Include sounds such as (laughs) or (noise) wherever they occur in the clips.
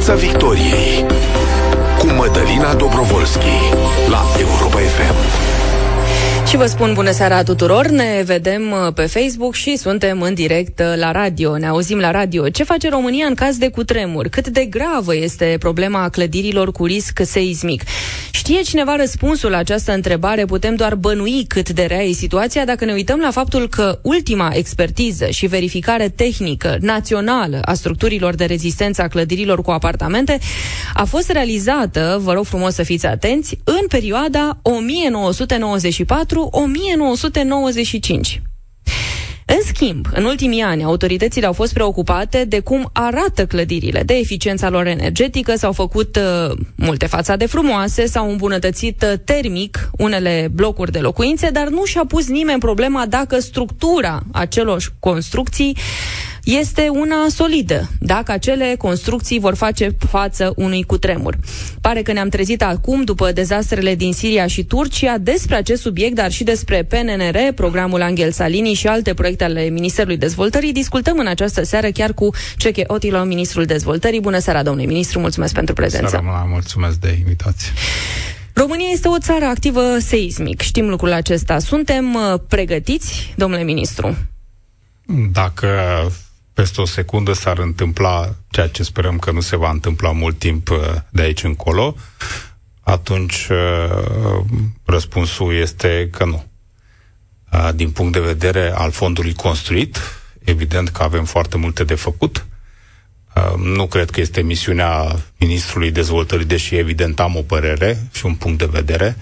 Piața Victoriei cu Mădălina Dobrovolski la Europa FM. Și vă spun bună seara tuturor, ne vedem uh, pe Facebook și suntem în direct uh, la radio, ne auzim la radio. Ce face România în caz de cutremur? Cât de gravă este problema clădirilor cu risc seismic? Știe cineva răspunsul la această întrebare? Putem doar bănui cât de rea e situația dacă ne uităm la faptul că ultima expertiză și verificare tehnică națională a structurilor de rezistență a clădirilor cu apartamente a fost realizată, vă rog frumos să fiți atenți, în perioada 1994 1995. În schimb, în ultimii ani, autoritățile au fost preocupate de cum arată clădirile, de eficiența lor energetică, s-au făcut uh, multe fațade frumoase, s-au îmbunătățit uh, termic unele blocuri de locuințe, dar nu și-a pus nimeni problema dacă structura acelor construcții este una solidă, dacă acele construcții vor face față unui cutremur. Pare că ne-am trezit acum, după dezastrele din Siria și Turcia, despre acest subiect, dar și despre PNNR, programul Angel Salini și alte proiecte ale Ministerului Dezvoltării. Discutăm în această seară chiar cu Ceche Otilo, Ministrul Dezvoltării. Bună seara, domnule ministru, mulțumesc pentru prezență. Seara, mulțumesc de invitație. România este o țară activă seismic. Știm lucrul acesta. Suntem uh, pregătiți, domnule ministru? Dacă peste o secundă s-ar întâmpla ceea ce sperăm că nu se va întâmpla mult timp uh, de aici încolo, atunci uh, răspunsul este că nu. Uh, din punct de vedere al fondului construit, evident că avem foarte multe de făcut. Nu cred că este misiunea Ministrului Dezvoltării, deși evident am o părere și un punct de vedere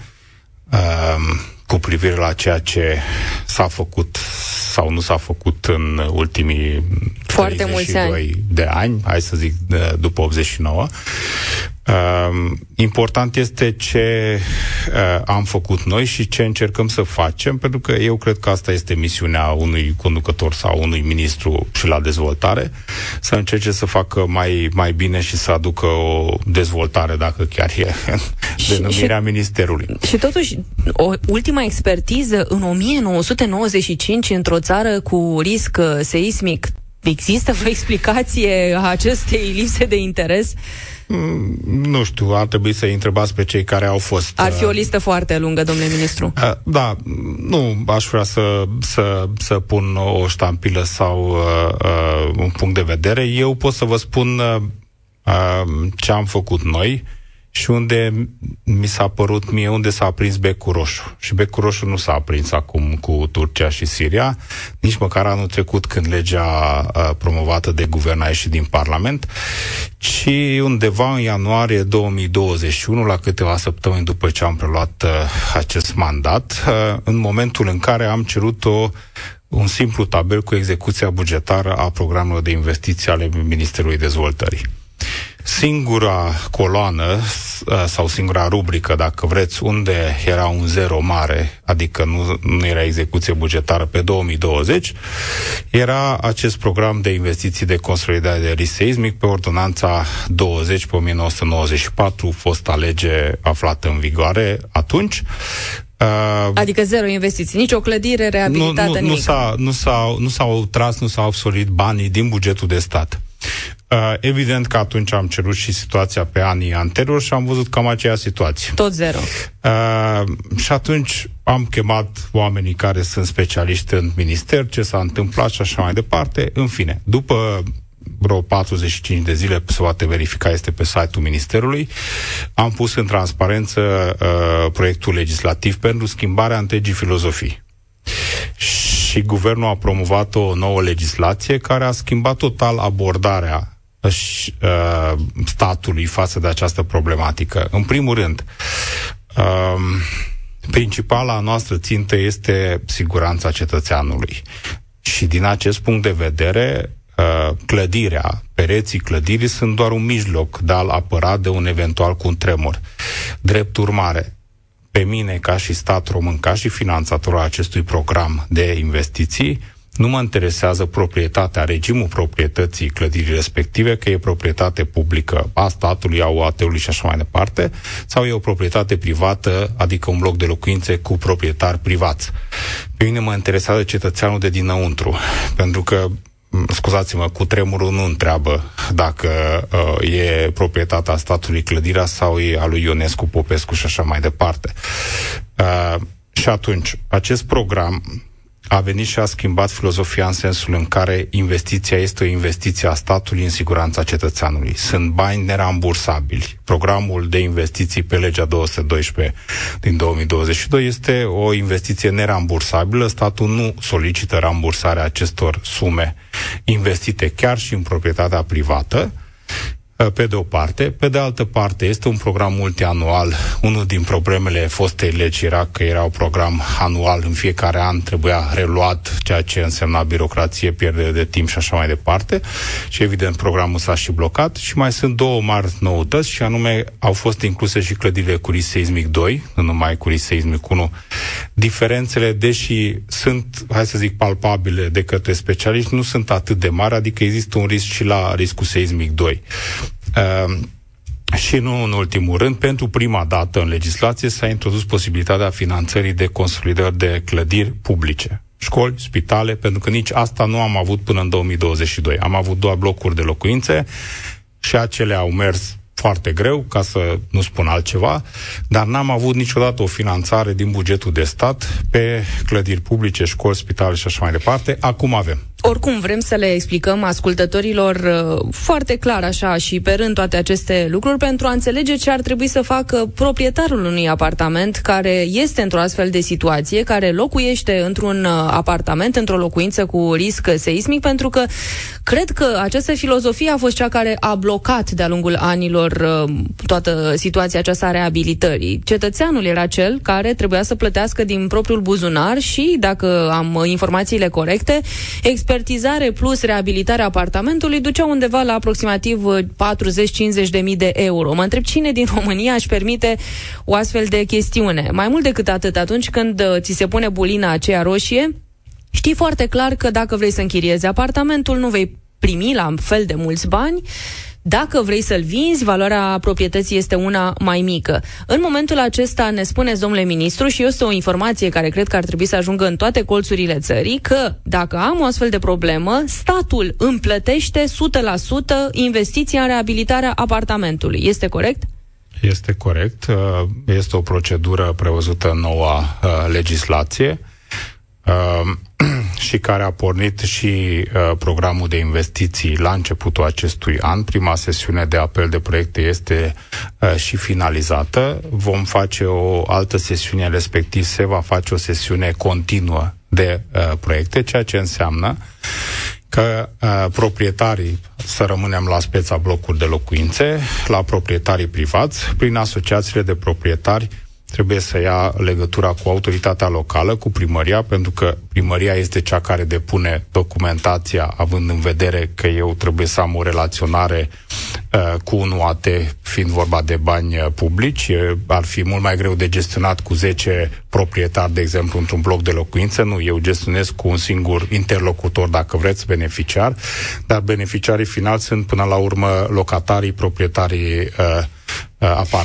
cu privire la ceea ce s-a făcut sau nu s-a făcut în ultimii foarte mulți ani. de ani, hai să zic de, după 89. Uh, important este ce uh, am făcut noi și ce încercăm să facem, pentru că eu cred că asta este misiunea unui conducător sau unui ministru și la dezvoltare, să încerce să facă mai, mai bine și să aducă o dezvoltare, dacă chiar e și, denumirea și, ministerului. Și totuși, o ultima expertiză în 1995 într-o țară cu risc uh, seismic, există vreo explicație a acestei lipse de interes? Mm, nu știu, ar trebui să-i întrebați pe cei care au fost. Ar fi o uh, listă foarte lungă, domnule ministru. Uh, da, nu aș vrea să, să, să pun o ștampilă sau uh, uh, un punct de vedere. Eu pot să vă spun uh, uh ce am făcut noi și unde mi s-a părut mie, unde s-a aprins becul roșu. Și becul roșu nu s-a aprins acum cu Turcia și Siria, nici măcar anul trecut când legea uh, promovată de guvern a ieșit din Parlament, ci undeva în ianuarie 2021, la câteva săptămâni după ce am preluat uh, acest mandat, uh, în momentul în care am cerut o un simplu tabel cu execuția bugetară a programelor de investiții ale Ministerului Dezvoltării. Singura coloană uh, sau singura rubrică, dacă vreți, unde era un zero mare, adică nu, nu era execuție bugetară pe 2020, era acest program de investiții de consolidare de risc seismic pe ordonanța 20 pe 1994, fost lege aflată în vigoare atunci. Uh, adică zero investiții, nici o clădire reabilitată, nu, nu, nimic. Nu, s-a, nu, s-au, nu s-au tras, nu s-au absolvit banii din bugetul de stat. Uh, evident că atunci am cerut și situația pe anii anterior și am văzut cam aceea situație. Tot zero. Uh, și atunci am chemat oamenii care sunt specialiști în minister, ce s-a întâmplat și așa mai departe. În fine, după vreo 45 de zile se poate verifica, este pe site-ul Ministerului. Am pus în transparență uh, proiectul legislativ pentru schimbarea întregii filozofii și guvernul a promovat o nouă legislație care a schimbat total abordarea uh, statului față de această problematică. În primul rând, uh, principala noastră țintă este siguranța cetățeanului. Și din acest punct de vedere, uh, clădirea, pereții clădirii sunt doar un mijloc de a-l apăra de un eventual cutremur. Drept urmare, pe mine ca și stat român, ca și finanțatorul acestui program de investiții, nu mă interesează proprietatea, regimul proprietății clădirii respective, că e proprietate publică a statului, a UAT-ului și așa mai departe, sau e o proprietate privată, adică un bloc de locuințe cu proprietari privați. Pe mine mă interesează cetățeanul de dinăuntru, pentru că scuzați-mă, cu tremurul nu întreabă dacă uh, e proprietatea statului clădirea sau e a lui Ionescu Popescu și așa mai departe. Uh, și atunci, acest program a venit și a schimbat filozofia în sensul în care investiția este o investiție a statului în siguranța cetățeanului. Sunt bani nerambursabili. Programul de investiții pe legea 212 din 2022 este o investiție nerambursabilă. Statul nu solicită rambursarea acestor sume investite chiar și în proprietatea privată Uh, pe de o parte. Pe de altă parte, este un program multianual. Unul din problemele fostei legi era că era un program anual. În fiecare an trebuia reluat ceea ce însemna birocrație, pierdere de timp și așa mai departe. Și evident, programul s-a și blocat. Și mai sunt două mari noutăți și anume au fost incluse și clădirile cu risc seismic 2, nu numai cu risc seismic 1. Diferențele, deși sunt, hai să zic, palpabile de către specialiști, nu sunt atât de mari, adică există un risc și la riscul seismic 2. Uh, și nu în ultimul rând, pentru prima dată în legislație s-a introdus posibilitatea finanțării de consolidări de clădiri publice. Școli, spitale, pentru că nici asta nu am avut până în 2022. Am avut doar blocuri de locuințe și acele au mers foarte greu, ca să nu spun altceva, dar n-am avut niciodată o finanțare din bugetul de stat pe clădiri publice, școli, spitale și așa mai departe. Acum avem. Oricum, vrem să le explicăm ascultătorilor uh, foarte clar așa și pe rând toate aceste lucruri pentru a înțelege ce ar trebui să facă proprietarul unui apartament care este într-o astfel de situație, care locuiește într-un uh, apartament, într-o locuință cu risc seismic, pentru că cred că această filozofie a fost cea care a blocat de-a lungul anilor uh, toată situația aceasta a reabilitării. Cetățeanul era cel care trebuia să plătească din propriul buzunar și, dacă am informațiile corecte, expertizare plus reabilitarea apartamentului ducea undeva la aproximativ 40-50 de mii de euro. Mă întreb cine din România își permite o astfel de chestiune. Mai mult decât atât, atunci când uh, ți se pune bulina aceea roșie, știi foarte clar că dacă vrei să închiriezi apartamentul, nu vei primi la fel de mulți bani dacă vrei să-l vinzi, valoarea proprietății este una mai mică. În momentul acesta ne spuneți, domnule ministru, și este o informație care cred că ar trebui să ajungă în toate colțurile țării, că dacă am o astfel de problemă, statul îmi plătește 100% investiția în reabilitarea apartamentului. Este corect? Este corect. Uh, este o procedură prevăzută în noua uh, legislație. Uh, (clears throat) și care a pornit și uh, programul de investiții la începutul acestui an. Prima sesiune de apel de proiecte este uh, și finalizată. Vom face o altă sesiune, respectiv se va face o sesiune continuă de uh, proiecte, ceea ce înseamnă că uh, proprietarii, să rămânem la speța blocuri de locuințe, la proprietarii privați, prin asociațiile de proprietari trebuie să ia legătura cu autoritatea locală, cu primăria, pentru că primăria este cea care depune documentația, având în vedere că eu trebuie să am o relaționare uh, cu un UAT, fiind vorba de bani uh, publici. Uh, ar fi mult mai greu de gestionat cu 10 proprietari, de exemplu, într-un bloc de locuințe. Nu, eu gestionez cu un singur interlocutor, dacă vreți, beneficiar, dar beneficiarii finali sunt până la urmă locatarii, proprietarii uh,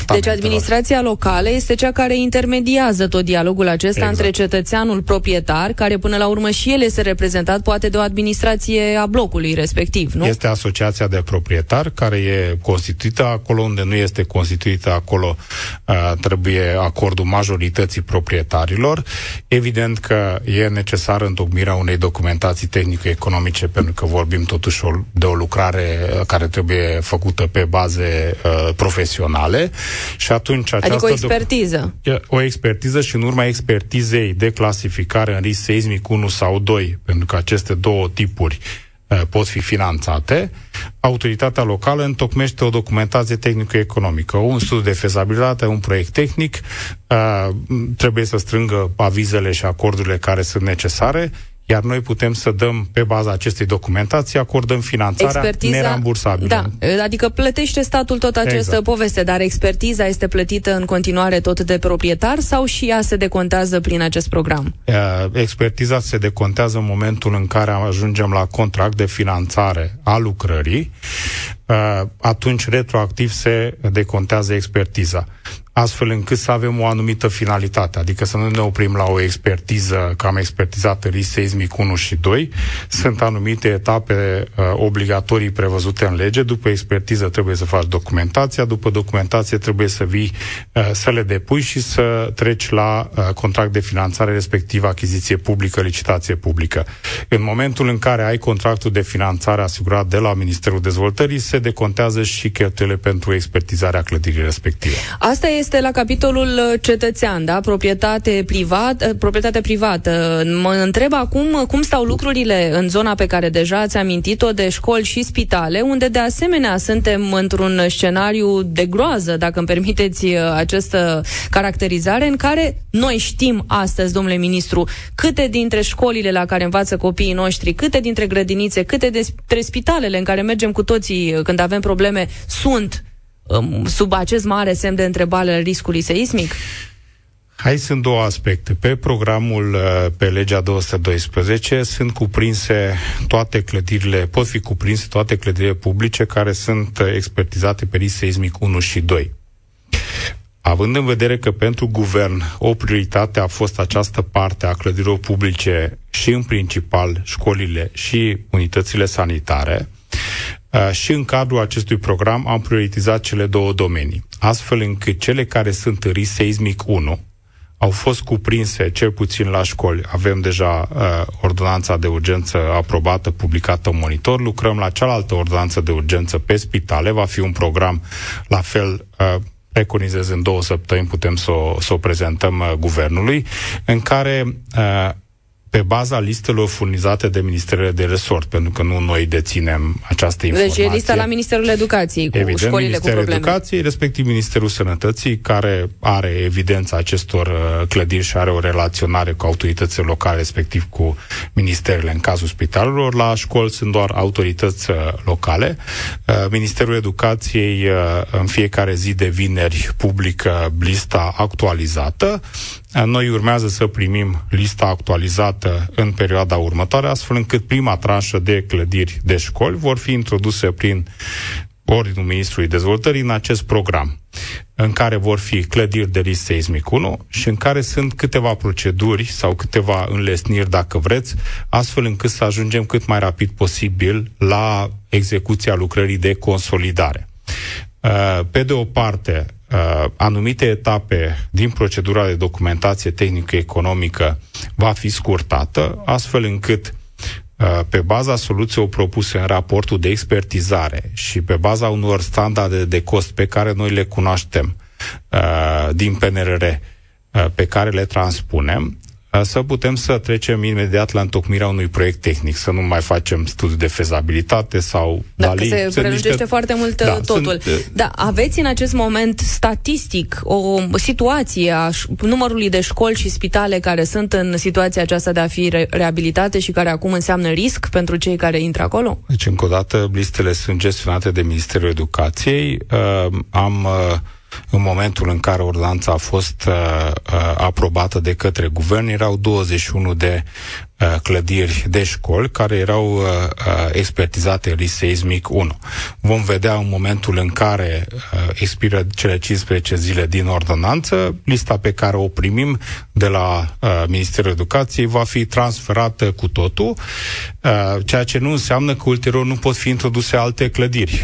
deci administrația locală este cea care intermediază tot dialogul acesta exact. între cetățeanul proprietar, care până la urmă și el este reprezentat poate de o administrație a blocului respectiv, nu? Este asociația de proprietari care e constituită acolo unde nu este constituită acolo uh, trebuie acordul majorității proprietarilor. Evident că e necesară întocmirea unei documentații tehnico-economice pentru că vorbim totuși de o lucrare care trebuie făcută pe baze uh, profesionale penale și atunci această... Adică o expertiză. O expertiză și în urma expertizei de clasificare în risc seismic 1 sau 2, pentru că aceste două tipuri uh, pot fi finanțate, autoritatea locală întocmește o documentație tehnico-economică, un studiu de fezabilitate, un proiect tehnic, uh, trebuie să strângă avizele și acordurile care sunt necesare iar noi putem să dăm, pe baza acestei documentații, acordăm finanțarea expertiza, nerambursabilă. Da, adică plătește statul tot această exact. poveste, dar expertiza este plătită în continuare tot de proprietar sau și ea se decontează prin acest program? Expertiza se decontează în momentul în care ajungem la contract de finanțare a lucrării, atunci retroactiv se decontează expertiza. Astfel încât să avem o anumită finalitate, adică să nu ne oprim la o expertiză, că am expertizat risc seismic 1 și 2, sunt anumite etape uh, obligatorii prevăzute în lege, după expertiză trebuie să faci documentația, după documentație trebuie să vii uh, să le depui și să treci la uh, contract de finanțare, respectiv achiziție publică, licitație publică. În momentul în care ai contractul de finanțare asigurat de la Ministerul Dezvoltării, se decontează și cheltuielile pentru expertizarea clădirii respective. Asta este la capitolul uh, cetățean, da? Proprietate, privat, uh, proprietate privată. Mă întreb acum uh, cum stau lucrurile în zona pe care deja ați amintit-o de școli și spitale, unde de asemenea suntem într-un scenariu de groază, dacă îmi permiteți această caracterizare, în care noi știm astăzi, domnule ministru, câte dintre școlile la care învață copiii noștri, câte dintre grădinițe, câte dintre spitalele în care mergem cu toții când avem probleme sunt um, sub acest mare semn de întrebare al riscului seismic? Hai, sunt două aspecte. Pe programul, uh, pe legea 212, sunt cuprinse toate clădirile, pot fi cuprinse toate clădirile publice care sunt uh, expertizate pe risc seismic 1 și 2. Având în vedere că pentru guvern o prioritate a fost această parte a clădirilor publice și în principal școlile și unitățile sanitare, uh, și în cadrul acestui program am prioritizat cele două domenii, astfel încât cele care sunt în risc seismic 1 au fost cuprinse, cel puțin la școli. Avem deja uh, ordonanța de urgență aprobată, publicată în monitor. Lucrăm la cealaltă ordonanță de urgență pe spitale. Va fi un program la fel uh, preconizez în două săptămâni putem să o, să o prezentăm uh, guvernului, în care uh, pe baza listelor furnizate de ministerele de resort, pentru că nu noi deținem această informație. Deci e lista la Ministerul Educației cu Evident, școlile Ministerul cu probleme. Educației, respectiv Ministerul Sănătății, care are evidența acestor uh, clădiri și are o relaționare cu autoritățile locale, respectiv cu ministerele în cazul spitalelor. La școli sunt doar autorități uh, locale. Uh, Ministerul Educației în fiecare zi de vineri publică lista actualizată. Noi urmează să primim lista actualizată în perioada următoare, astfel încât prima tranșă de clădiri de școli vor fi introduse prin Ordinul Ministrului Dezvoltării în acest program, în care vor fi clădiri de risc seismic 1 și în care sunt câteva proceduri sau câteva înlesniri, dacă vreți, astfel încât să ajungem cât mai rapid posibil la execuția lucrării de consolidare. Pe de o parte, uh, anumite etape din procedura de documentație tehnică-economică va fi scurtată, astfel încât uh, pe baza soluțiilor propuse în raportul de expertizare și pe baza unor standarde de cost pe care noi le cunoaștem uh, din PNRR, uh, pe care le transpunem, să putem să trecem imediat la întocmirea unui proiect tehnic, să nu mai facem studiu de fezabilitate sau... Da, Dali, se prelungește niște... foarte mult da, totul. Sunt, uh, da, aveți în acest moment statistic o situație a numărului de școli și spitale care sunt în situația aceasta de a fi re- reabilitate și care acum înseamnă risc pentru cei care intră acolo? Deci, încă o dată, listele sunt gestionate de Ministerul Educației. Uh, am... Uh, în momentul în care ordonanța a fost uh, uh, aprobată de către guvern, erau 21 de Uh, clădiri de școli care erau uh, uh, expertizate risc seismic 1. Vom vedea în momentul în care expiră cele 15 zile din ordonanță, lista pe care o primim de la Ministerul Educației va fi transferată cu totul, ceea ce nu înseamnă că ulterior nu pot fi introduse alte clădiri.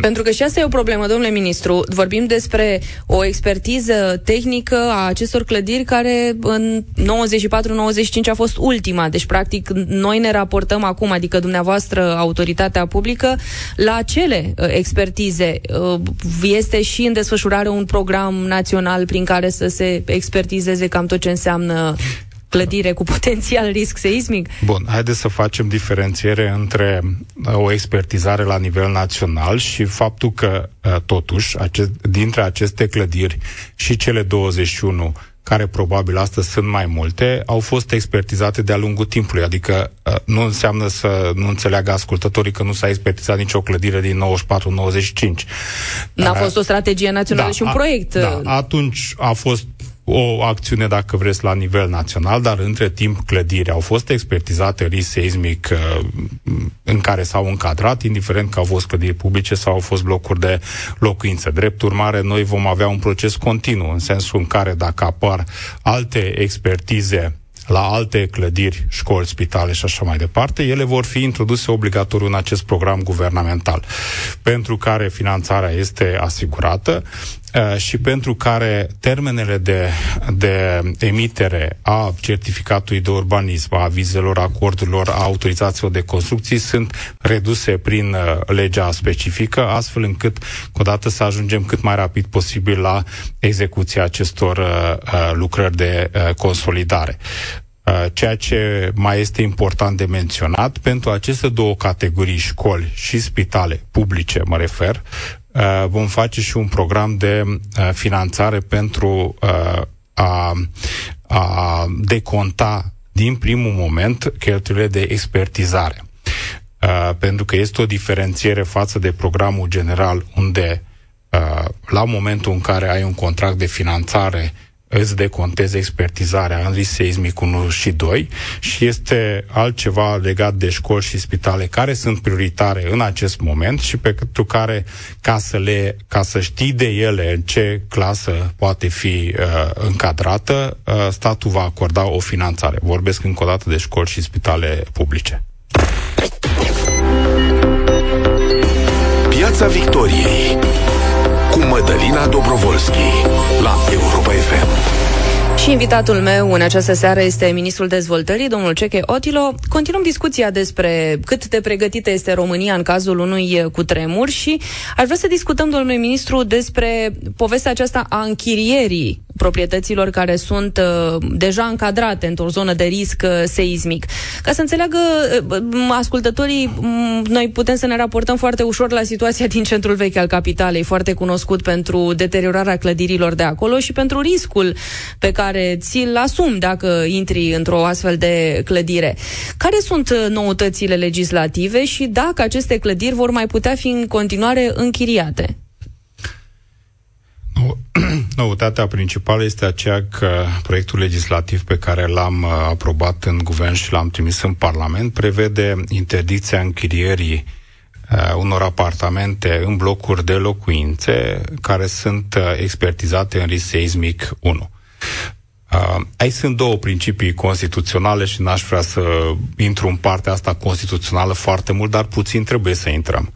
Pentru că și asta e o problemă, domnule ministru. Vorbim despre o expertiză tehnică a acestor clădiri care în 94-95 a fost ultima. Deci, practic, noi ne raportăm acum, adică dumneavoastră, autoritatea publică, la cele uh, expertize. Uh, este și în desfășurare un program național prin care să se expertizeze cam tot ce înseamnă clădire cu potențial risc seismic? Bun, haideți să facem diferențiere între uh, o expertizare la nivel național și faptul că, totuși, ace- dintre aceste clădiri și cele 21 care probabil astăzi sunt mai multe, au fost expertizate de-a lungul timpului. Adică uh, nu înseamnă să nu înțeleagă ascultătorii că nu s-a expertizat nicio clădire din 94-95. N-a fost o strategie națională da, și un proiect. Da, atunci a fost o acțiune, dacă vreți, la nivel național, dar între timp clădiri au fost expertizate risc seismic uh, în care s-au încadrat, indiferent că au fost clădiri publice sau au fost blocuri de locuințe. Drept urmare, noi vom avea un proces continuu, în sensul în care dacă apar alte expertize la alte clădiri, școli, spitale și așa mai departe, ele vor fi introduse obligatoriu în acest program guvernamental, pentru care finanțarea este asigurată uh, și pentru care termenele de, de emitere a certificatului de urbanism, a vizelor, acordurilor, a autorizațiilor de construcții sunt reduse prin uh, legea specifică, astfel încât, odată, să ajungem cât mai rapid posibil la execuția acestor uh, uh lucrări de uh, consolidare. Uh, ceea ce mai este important de menționat, pentru aceste două categorii, școli și spitale publice, mă refer, uh, vom face și un program de uh, finanțare pentru a, a deconta din primul moment cheltuielile de expertizare. Pentru că este o diferențiere față de programul general unde la momentul în care ai un contract de finanțare îți deconteze expertizarea în risc seismic 1 și 2 și este altceva legat de școli și spitale care sunt prioritare în acest moment și pentru care, ca să, le, ca să știi de ele în ce clasă poate fi uh, încadrată, uh, statul va acorda o finanțare. Vorbesc încă o dată de școli și spitale publice. Piața Victoriei cu Mădălina Dobrovolski la Europa FM. Și invitatul meu în această seară este ministrul dezvoltării, domnul Ceche Otilo. Continuăm discuția despre cât de pregătită este România în cazul unui cutremur și aș vrea să discutăm, domnule ministru, despre povestea aceasta a închirierii proprietăților care sunt uh, deja încadrate într-o zonă de risc uh, seismic. Ca să înțeleagă uh, ascultătorii, um, noi putem să ne raportăm foarte ușor la situația din centrul vechi al capitalei, foarte cunoscut pentru deteriorarea clădirilor de acolo și pentru riscul pe care ți-l asumi dacă intri într-o astfel de clădire. Care sunt uh, noutățile legislative și dacă aceste clădiri vor mai putea fi în continuare închiriate? (clears throat) Noutatea principală este aceea că proiectul legislativ pe care l-am uh, aprobat în guvern și l-am trimis în Parlament prevede interdicția închirierii uh, unor apartamente în blocuri de locuințe care sunt uh, expertizate în risc seismic 1. Uh, aici sunt două principii constituționale și n-aș vrea să intru în partea asta constituțională foarte mult, dar puțin trebuie să intrăm.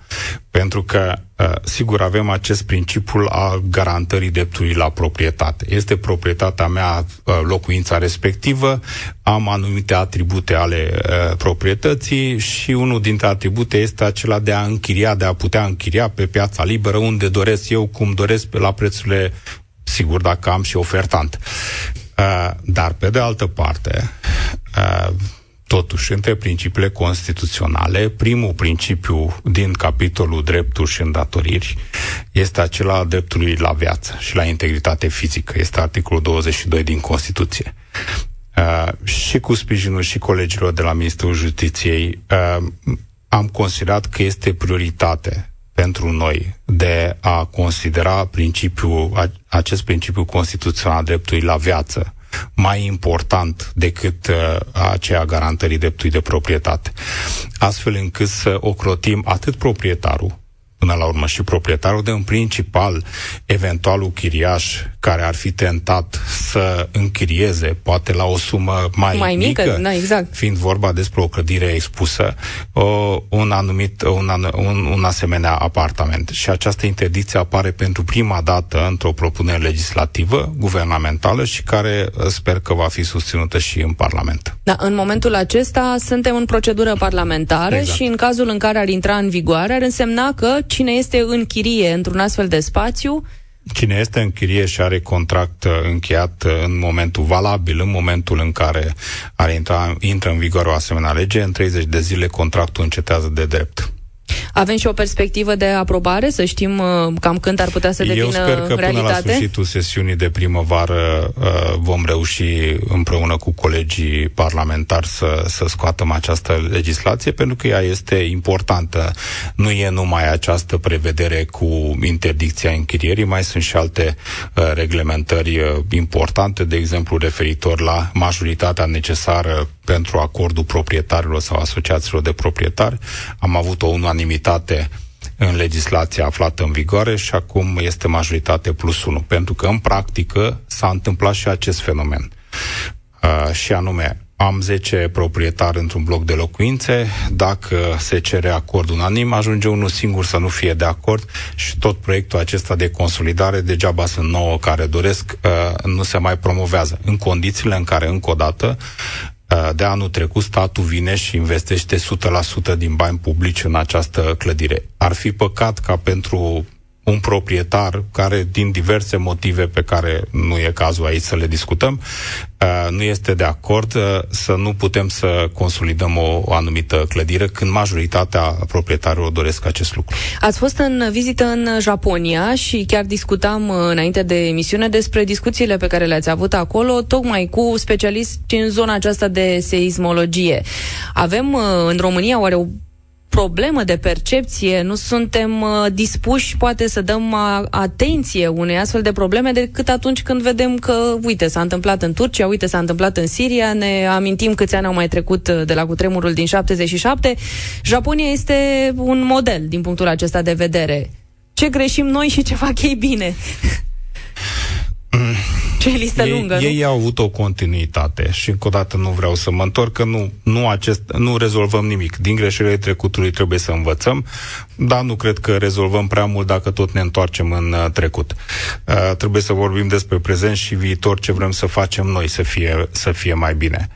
Pentru că, uh, sigur, avem acest principiu a garantării dreptului la proprietate. Este proprietatea mea, uh, locuința respectivă, am anumite atribute ale uh, proprietății și unul dintre atribute este acela de a închiria, de a putea închiria pe piața liberă unde doresc eu, cum doresc, la prețurile sigur, dacă am și ofertant. Uh, dar, pe de altă parte, uh, totuși, între principiile constituționale, primul principiu din capitolul drepturi și îndatoriri este acela al dreptului la viață și la integritate fizică. Este articolul 22 din Constituție. Uh, și cu sprijinul și colegilor de la Ministerul Justiției uh, am considerat că este prioritate pentru noi de a considera principiul, acest principiu constituțional dreptului la viață mai important decât uh, aceea garantării dreptului de proprietate. Astfel încât să ocrotim atât proprietarul, până la urmă și proprietarul de în principal eventualul chiriaș care ar fi tentat să închirieze, poate la o sumă mai, mai mică, mică da, exact. fiind vorba despre o clădire expusă, o, un anumit, un, un, un asemenea apartament. Și această interdicție apare pentru prima dată într-o propunere legislativă, guvernamentală și care uh, sper că va fi susținută și în Parlament. Da, în momentul acesta suntem în procedură parlamentară exact. și în cazul în care ar intra în vigoare, ar însemna că cine este în chirie într-un astfel de spațiu Cine este în chirie și are contract uh, încheiat uh, în momentul valabil, în momentul în care are intra, intră în vigoare o asemenea lege, în 30 de zile contractul încetează de drept. Avem și o perspectivă de aprobare, să știm uh, cam când ar putea să devină Eu sper că realitate? până la sfârșitul sesiunii de primăvară uh, vom reuși împreună cu colegii parlamentari să, să scoatem această legislație, pentru că ea este importantă. Nu e numai această prevedere cu interdicția închirierii, mai sunt și alte uh, reglementări uh, importante, de exemplu referitor la majoritatea necesară pentru acordul proprietarilor sau asociațiilor de proprietari. Am avut o unanimitate în legislația aflată în vigoare și acum este majoritate plus 1, pentru că în practică s-a întâmplat și acest fenomen. Uh, și anume, am 10 proprietari într-un bloc de locuințe, dacă se cere acord unanim, ajunge unul singur să nu fie de acord și tot proiectul acesta de consolidare, degeaba sunt 9 care doresc, uh, nu se mai promovează. În condițiile în care, încă o dată, uh, de anul trecut statul vine și investește 100% din bani publici în această clădire. Ar fi păcat ca pentru un proprietar care, din diverse motive pe care nu e cazul aici să le discutăm, uh, nu este de acord uh, să nu putem să consolidăm o, o anumită clădire când majoritatea proprietarilor doresc acest lucru. Ați fost în vizită în Japonia și chiar discutam uh, înainte de emisiune despre discuțiile pe care le-ați avut acolo, tocmai cu specialiști în zona aceasta de seismologie. Avem în România oare o problemă de percepție, nu suntem uh, dispuși poate să dăm uh, atenție unei astfel de probleme decât atunci când vedem că, uite, s-a întâmplat în Turcia, uite, s-a întâmplat în Siria, ne amintim câți ani au mai trecut uh, de la cutremurul din 77. Japonia este un model din punctul acesta de vedere. Ce greșim noi și ce fac ei bine? (clears throat) Ce listă ei, lungă, Ei nu? au avut o continuitate și încă o dată nu vreau să mă întorc că nu, nu, acest, nu rezolvăm nimic. Din greșelile trecutului trebuie să învățăm, dar nu cred că rezolvăm prea mult dacă tot ne întoarcem în uh, trecut. Uh, trebuie să vorbim despre prezent și viitor, ce vrem să facem noi să fie, să fie mai bine.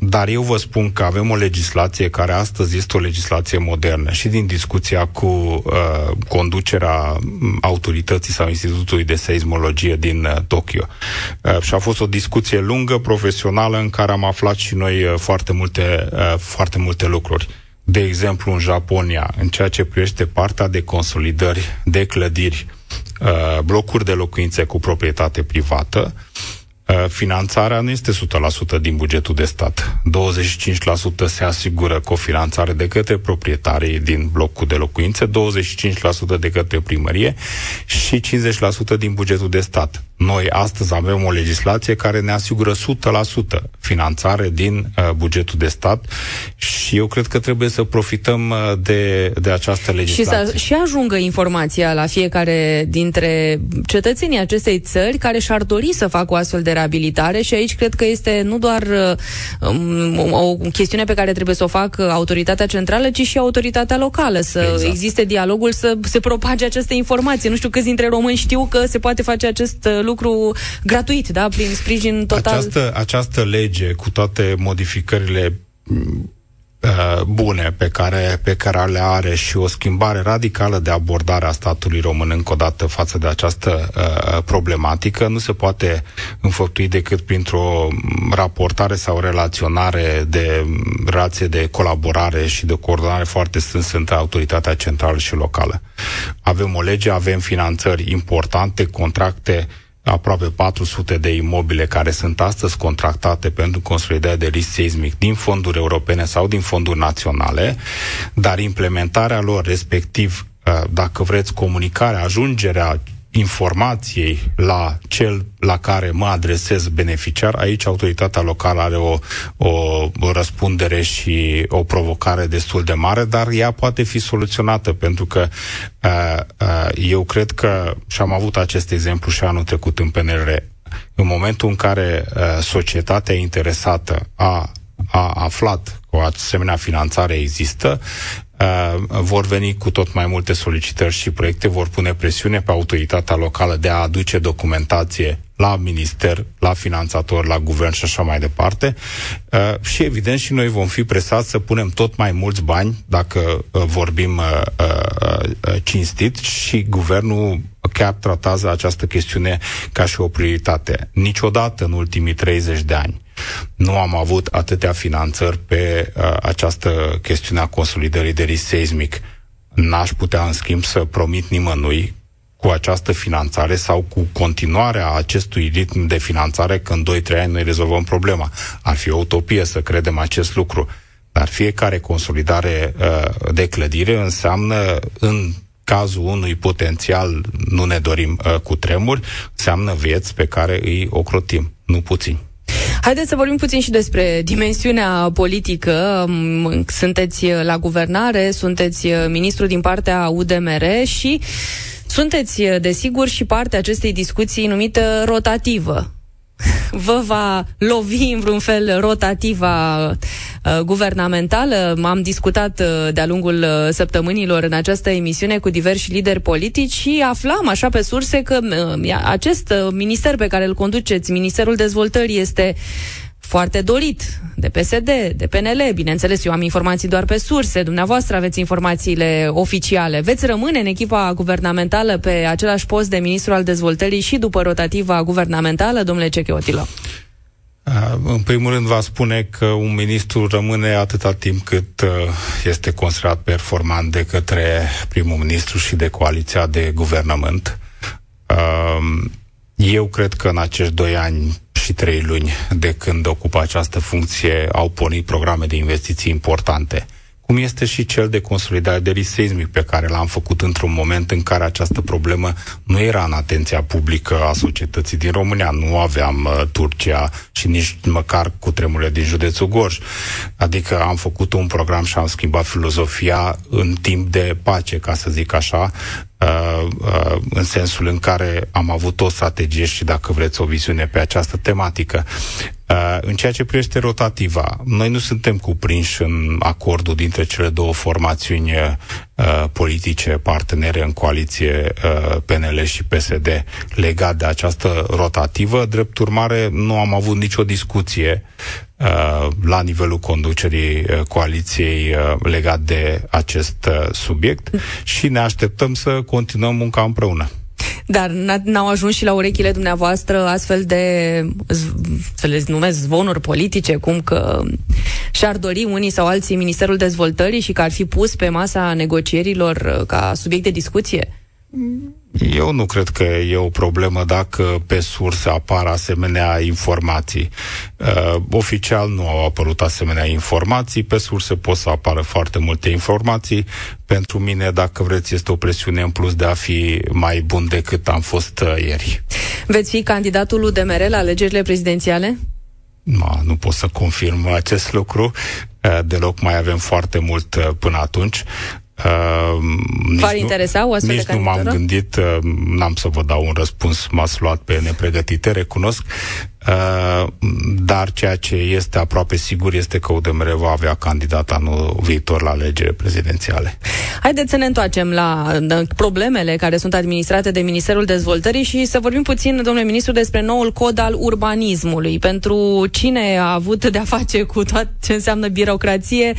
Uh, dar eu vă spun că avem o legislație care astăzi este o legislație modernă și din discuția cu uh, conducerea autorității sau Institutului de Seismologie din uh, Tokyo. Uh, și a fost o discuție lungă, profesională, în care am aflat și noi uh, foarte, multe, uh, foarte multe lucruri. De exemplu, în Japonia, în ceea ce privește partea de consolidări de clădiri, uh, blocuri de locuințe cu proprietate privată, Uh, finanțarea nu este 100% din bugetul de stat. 25% se asigură cofinanțare de către proprietarii din blocul de locuințe, 25% de către primărie și 50% din bugetul de stat. Noi astăzi avem o legislație care ne asigură 100% finanțare din uh, bugetul de stat și eu cred că trebuie să profităm uh, de, de această legislație. Și să și ajungă informația la fiecare dintre cetățenii acestei țări care și-ar dori să facă o astfel de reabilitare și aici cred că este nu doar uh, um, o chestiune pe care trebuie să o facă autoritatea centrală, ci și autoritatea locală, să exact. existe dialogul, să se propage aceste informații. Nu știu câți dintre români știu că se poate face acest uh, lucru gratuit, da, prin sprijin total. Această, această lege, cu toate modificările Uh, bune pe care, pe care le are și o schimbare radicală de abordare a statului român încă o dată față de această uh, problematică nu se poate înfăptui decât printr-o raportare sau relaționare de relație de colaborare și de coordonare foarte strânsă între autoritatea centrală și locală. Avem o lege, avem finanțări importante, contracte uh, aproape 400 de imobile care sunt astăzi contractate pentru consolidarea de risc seismic din fonduri europene sau din fonduri naționale, dar implementarea lor, respectiv, uh, dacă vreți, comunicarea, ajungerea informației la cel la care mă adresez beneficiar, aici autoritatea locală are o, o, o răspundere și o provocare destul de mare, dar ea poate fi soluționată, pentru că uh, uh, eu cred că, și am avut acest exemplu și anul trecut în PNR, în momentul în care uh, societatea interesată a a aflat că o asemenea finanțare există, Uh, vor veni cu tot mai multe solicitări și proiecte, vor pune presiune pe autoritatea locală de a aduce documentație la minister, la finanțator, la guvern și așa mai departe. Uh, și evident și noi vom fi presați să punem tot mai mulți bani, dacă uh, vorbim uh, uh, uh, cinstit, și guvernul chiar tratează această chestiune ca și o prioritate. Niciodată în ultimii 30 de ani nu am avut atâtea finanțări pe uh, această chestiune a consolidării de risc seismic N-aș putea, în schimb, să promit nimănui cu această finanțare sau cu continuarea acestui ritm de finanțare că în 2-3 ani noi rezolvăm problema. Ar fi o utopie să credem acest lucru. Dar fiecare consolidare uh, de clădire înseamnă în cazul unui potențial, nu ne dorim uh, cu tremuri, înseamnă vieți pe care îi ocrotim, nu puțin. Haideți să vorbim puțin și despre dimensiunea politică. Sunteți la guvernare, sunteți ministru din partea UDMR și sunteți, desigur, și partea acestei discuții numită rotativă vă va lovi în vreun fel rotativa uh, guvernamentală. Am discutat uh, de-a lungul uh, săptămânilor în această emisiune cu diversi lideri politici și aflam așa pe surse că uh, acest uh, minister pe care îl conduceți, Ministerul Dezvoltării, este foarte dorit de PSD, de PNL, bineînțeles, eu am informații doar pe surse, dumneavoastră aveți informațiile oficiale. Veți rămâne în echipa guvernamentală pe același post de ministru al dezvoltării și după rotativa guvernamentală, domnule Cecheotilo? În primul rând va spune că un ministru rămâne atâta timp cât uh, este considerat performant de către primul ministru și de coaliția de guvernământ. Eu cred că în acești doi ani și trei luni de când ocupă această funcție au pornit programe de investiții importante cum este și cel de consolidare de risc seismic pe care l-am făcut într-un moment în care această problemă nu era în atenția publică a societății din România. Nu aveam uh, Turcia și nici măcar cu tremurile din județul Gorj. Adică am făcut un program și am schimbat filozofia în timp de pace, ca să zic așa, Uh, uh, în sensul în care am avut o strategie și, dacă vreți, o viziune pe această tematică. Uh, în ceea ce privește rotativa, noi nu suntem cuprinși în acordul dintre cele două formațiuni uh, politice partenere în coaliție uh, PNL și PSD legat de această rotativă. Drept urmare, nu am avut nicio discuție uh, la nivelul conducerii uh, coaliției uh, legat de acest uh, subiect și ne așteptăm să continuăm munca împreună. Dar n-au ajuns și la urechile dumneavoastră astfel de, să le numesc, zvonuri politice, cum că și-ar dori unii sau alții Ministerul Dezvoltării și că ar fi pus pe masa negocierilor uh, ca subiect de discuție? Eu nu cred că e o problemă dacă pe surse apar asemenea informații. Uh, oficial nu au apărut asemenea informații, pe surse pot să apară foarte multe informații. Pentru mine, dacă vreți, este o presiune în plus de a fi mai bun decât am fost uh, ieri. Veți fi candidatul UDMR la alegerile prezidențiale? Ma, nu pot să confirm acest lucru. Uh, deloc mai avem foarte mult uh, până atunci. Uh, V-ar interesa o astfel nici de nu m-am gândit, uh, n-am să vă dau un răspuns, m-ați luat pe nepregătite, recunosc. Uh, dar ceea ce este aproape sigur este că UDMR va avea candidat anul viitor la alegeri prezidențiale. Haideți să ne întoarcem la problemele care sunt administrate de Ministerul Dezvoltării și să vorbim puțin, domnule ministru, despre noul cod al urbanismului. Pentru cine a avut de-a face cu tot ce înseamnă birocrație,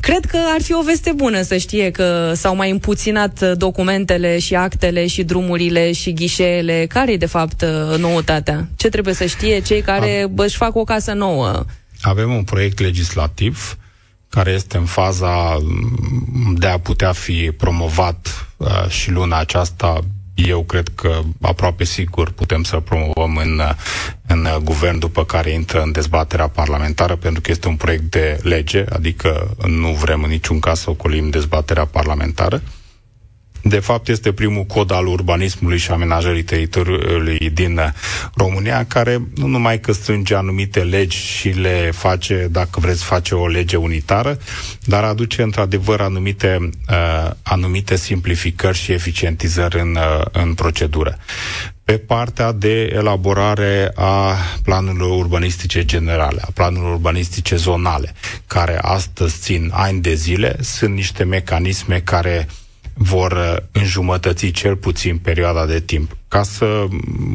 cred că ar fi o veste bună să știe că s-au mai împuținat documentele și actele și drumurile și ghișeele. Care e, de fapt, noutatea? Ce trebuie să știe cei care Am... își fac o casă nouă. Avem un proiect legislativ care este în faza mm, de a putea fi promovat uh, și luna aceasta eu cred că aproape sigur putem să promovăm în, în guvern după care intră în dezbaterea parlamentară, pentru că este un proiect de lege, adică nu vrem în niciun caz să ocolim dezbaterea parlamentară. De fapt, este primul cod al urbanismului și amenajării teritoriului din România, care nu numai că strânge anumite legi și le face, dacă vreți, face o lege unitară, dar aduce într-adevăr anumite, uh, anumite simplificări și eficientizări în, uh, în procedură. Pe partea de elaborare a planurilor urbanistice generale, a planurilor urbanistice zonale, care astăzi țin ani de zile, sunt niște mecanisme care uh, vor uh, înjumătăți cel puțin perioada de timp, ca să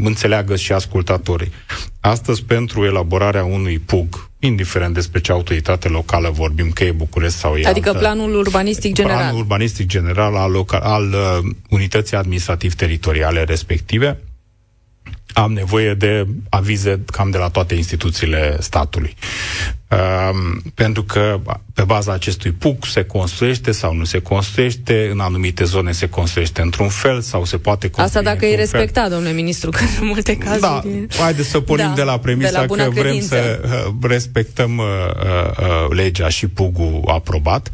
înțeleagă și ascultatorii. Astăzi, pentru elaborarea unui PUG, indiferent despre ce autoritate locală vorbim, că e București sau e Adică altă, planul urbanistic general. Planul urbanistic general al, local, al uh, unității administrativ-teritoriale respective, am nevoie de avize cam de la toate instituțiile statului. Um, pentru că pe baza acestui PUC se construiește sau nu se construiește, în anumite zone se construiește într-un fel sau se poate construi Asta dacă e respectat, fel. domnule ministru, că în multe cazuri... Da, haideți să pornim da, de la premisa de la că vrem să uh, respectăm uh, uh, legea și PUG-ul aprobat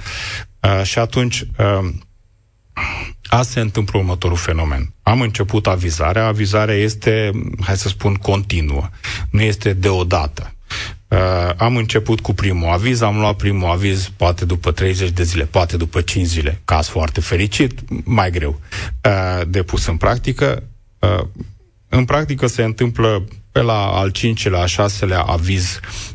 uh, și atunci uh, Asta se întâmplă următorul fenomen. Am început avizarea, avizarea este, hai să spun, continuă. Nu este deodată. Uh, am început cu primul aviz, am luat primul aviz poate după 30 de zile, poate după 5 zile. Caz foarte fericit, mai greu uh, de pus în practică. Uh, în practică se întâmplă pe la al cincilea, al șaselea aviz uh,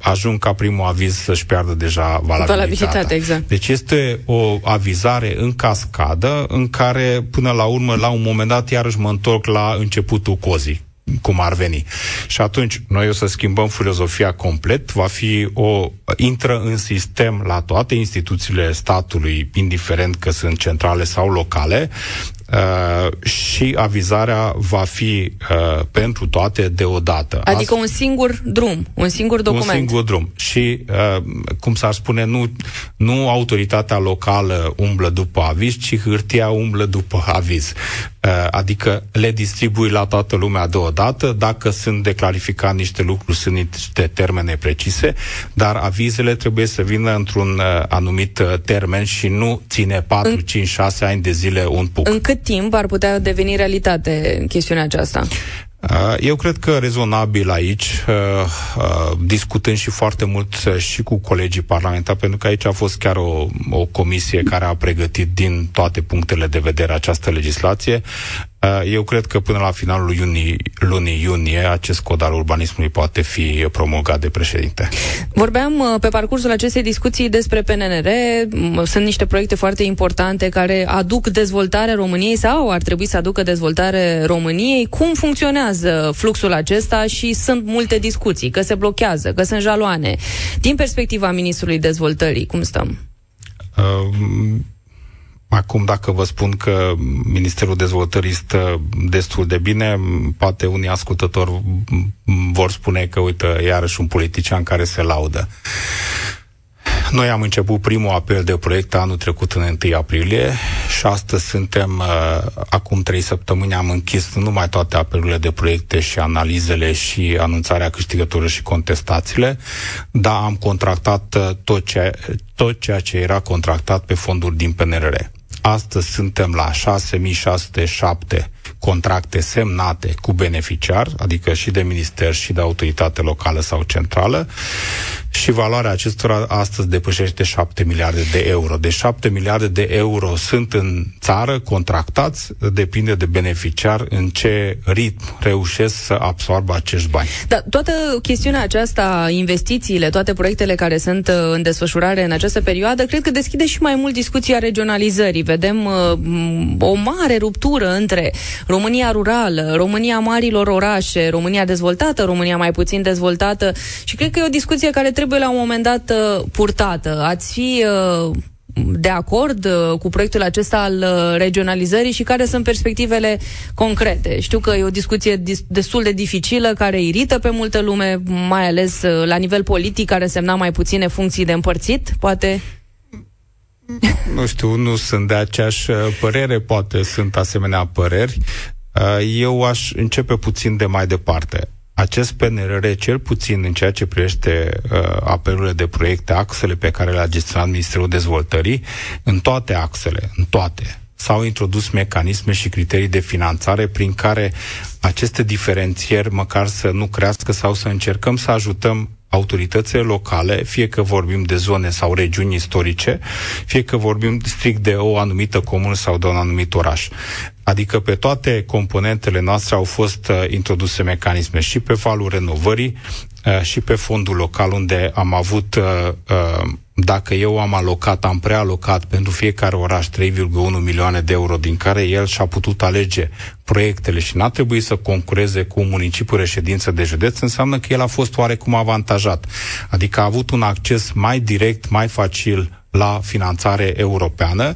ajung ca primul aviz să-și piardă deja valabilitatea. Valabilitate, exact. Deci este o avizare în cascadă în care, până la urmă, la un moment dat, iarăși mă întorc la începutul cozii cum ar veni. Și atunci noi o să schimbăm filozofia complet, va fi o intră în sistem la toate instituțiile statului, indiferent că sunt centrale sau locale, Uh, și avizarea va fi uh, pentru toate deodată. Adică un singur drum, un singur document. Un singur drum. Și, uh, cum s-ar spune, nu, nu autoritatea locală umblă după aviz, ci hârtia umblă după aviz. Uh, adică le distribui la toată lumea deodată, dacă sunt de clarificat niște lucruri, sunt niște termene precise, dar avizele trebuie să vină într-un uh, anumit uh, termen și nu ține 4, în... 5, 6 ani de zile un puc. În cât timp ar putea deveni realitate chestiunea aceasta? Uh, eu cred că rezonabil aici, uh, uh, discutând și foarte mult și cu colegii parlamentari, pentru că aici a fost chiar o, o comisie care a pregătit din toate punctele de vedere această legislație, Uh, eu cred că până la finalul iunie, lunii iunie acest cod al urbanismului poate fi promulgat de președinte. Vorbeam uh, pe parcursul acestei discuții despre PNR. Sunt niște proiecte foarte importante care aduc dezvoltare României sau ar trebui să aducă dezvoltare României. Cum funcționează fluxul acesta și sunt multe discuții, că se blochează, că sunt jaloane. Din perspectiva Ministrului Dezvoltării, cum stăm? Uh, Acum, dacă vă spun că Ministerul Dezvoltării stă destul de bine, poate unii ascultători vor spune că, uite, iarăși un politician care se laudă. Noi am început primul apel de proiect anul trecut în 1 aprilie și astăzi suntem, uh, acum trei săptămâni am închis numai toate apelurile de proiecte și analizele și anunțarea câștigătorilor și contestațiile, dar am contractat uh, tot, ce, tot ceea ce era contractat pe fonduri din PNRR. Astăzi suntem la 6607 contracte semnate cu beneficiar, adică și de minister și de autoritate locală sau centrală, și valoarea acestora astăzi depășește 7 miliarde de euro. De 7 miliarde de euro sunt în țară contractați, depinde de beneficiar în ce ritm reușesc să absorbă acești bani. Da, toată chestiunea aceasta, investițiile, toate proiectele care sunt uh, în desfășurare în această perioadă, cred că deschide și mai mult discuția regionalizării. Vedem uh, o mare ruptură între România rurală, România marilor orașe, România dezvoltată, România mai puțin dezvoltată și cred că e o discuție care trebuie la un moment dat uh, purtată. Ați fi uh, de acord uh, cu proiectul acesta al uh, regionalizării și care sunt perspectivele concrete. Știu că e o discuție dis- destul de dificilă, care irită pe multă lume, mai ales uh, la nivel politic, care semna mai puține funcții de împărțit, poate? (laughs) Nu știu, nu sunt de aceeași uh, părere, poate sunt asemenea păreri. Uh, eu aș începe puțin de mai departe. Acest PNRR, cel puțin în ceea ce privește uh, apelurile de proiecte, axele pe care le-a gestionat Ministerul Dezvoltării, în toate axele, în toate, s-au introdus mecanisme și criterii de finanțare prin care aceste diferențieri măcar să nu crească sau să încercăm să ajutăm autoritățile locale, fie că vorbim de zone sau regiuni istorice, fie că vorbim strict de o anumită comună sau de un anumit oraș. Adică pe toate componentele noastre au fost uh, introduse mecanisme și pe valul renovării uh, și pe fondul local unde am avut uh, uh, dacă eu am alocat, am prealocat pentru fiecare oraș 3,1 milioane de euro, din care el și-a putut alege proiectele și n-a trebuit să concureze cu un municipiu reședință de județ, înseamnă că el a fost oarecum avantajat. Adică a avut un acces mai direct, mai facil la finanțare europeană,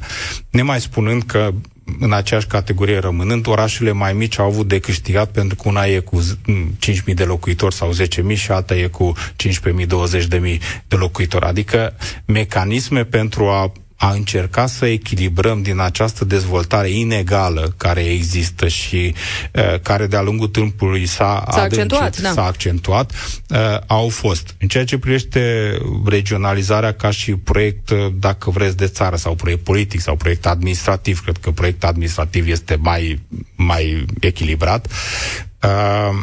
nemai spunând că în aceeași categorie rămânând, orașele mai mici au avut de câștigat pentru că una e cu 5.000 de locuitori sau 10.000 și alta e cu 15.000, 20.000 de locuitori. Adică mecanisme pentru a a încerca să echilibrăm din această dezvoltare inegală care există și uh, care de-a lungul timpului s-a, s-a accentuat, da. s-a accentuat uh, au fost. În ceea ce privește regionalizarea ca și proiect, uh, dacă vreți, de țară sau proiect politic sau proiect administrativ, cred că proiect administrativ este mai, mai echilibrat, uh,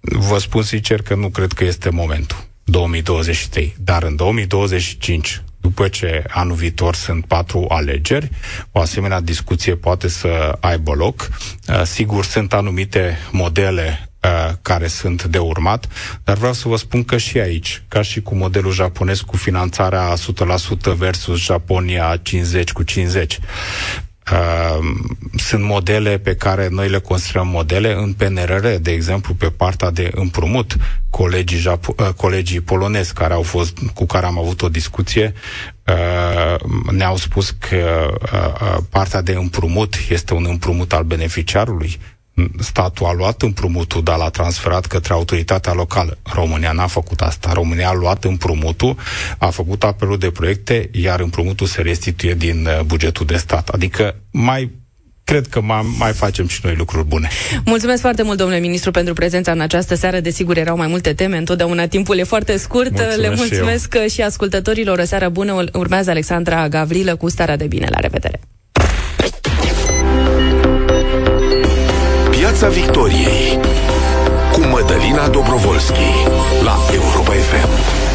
vă spun sincer că nu cred că este momentul. 2023. Dar în 2025 după ce anul viitor sunt patru alegeri, o asemenea discuție poate să aibă loc. Uh, sigur, sunt anumite modele uh, care sunt de urmat, dar vreau să vă spun că și aici, ca și cu modelul japonez cu finanțarea 100% versus Japonia 50 cu 50, Uh, sunt modele pe care noi le considerăm modele în PNRR, de exemplu, pe partea de împrumut. Colegii, Japo- uh, colegii polonezi care au fost, cu care am avut o discuție uh, ne-au spus că uh, uh, partea de împrumut este un împrumut al beneficiarului, statul a luat împrumutul, dar l-a transferat către autoritatea locală. România n-a făcut asta. România a luat împrumutul, a făcut apelul de proiecte, iar împrumutul se restituie din uh, bugetul de stat. Adică mai cred că mai, mai facem și noi lucruri bune. Mulțumesc foarte mult, domnule ministru, pentru prezența în această seară. Desigur, erau mai multe teme, întotdeauna timpul e foarte scurt. Mulțumesc Le mulțumesc și, și ascultătorilor. O seară bună. Urmează Alexandra Gavrilă cu starea de bine. La revedere! Piața Victoriei cu Mădălina Dobrovolski la Europa FM.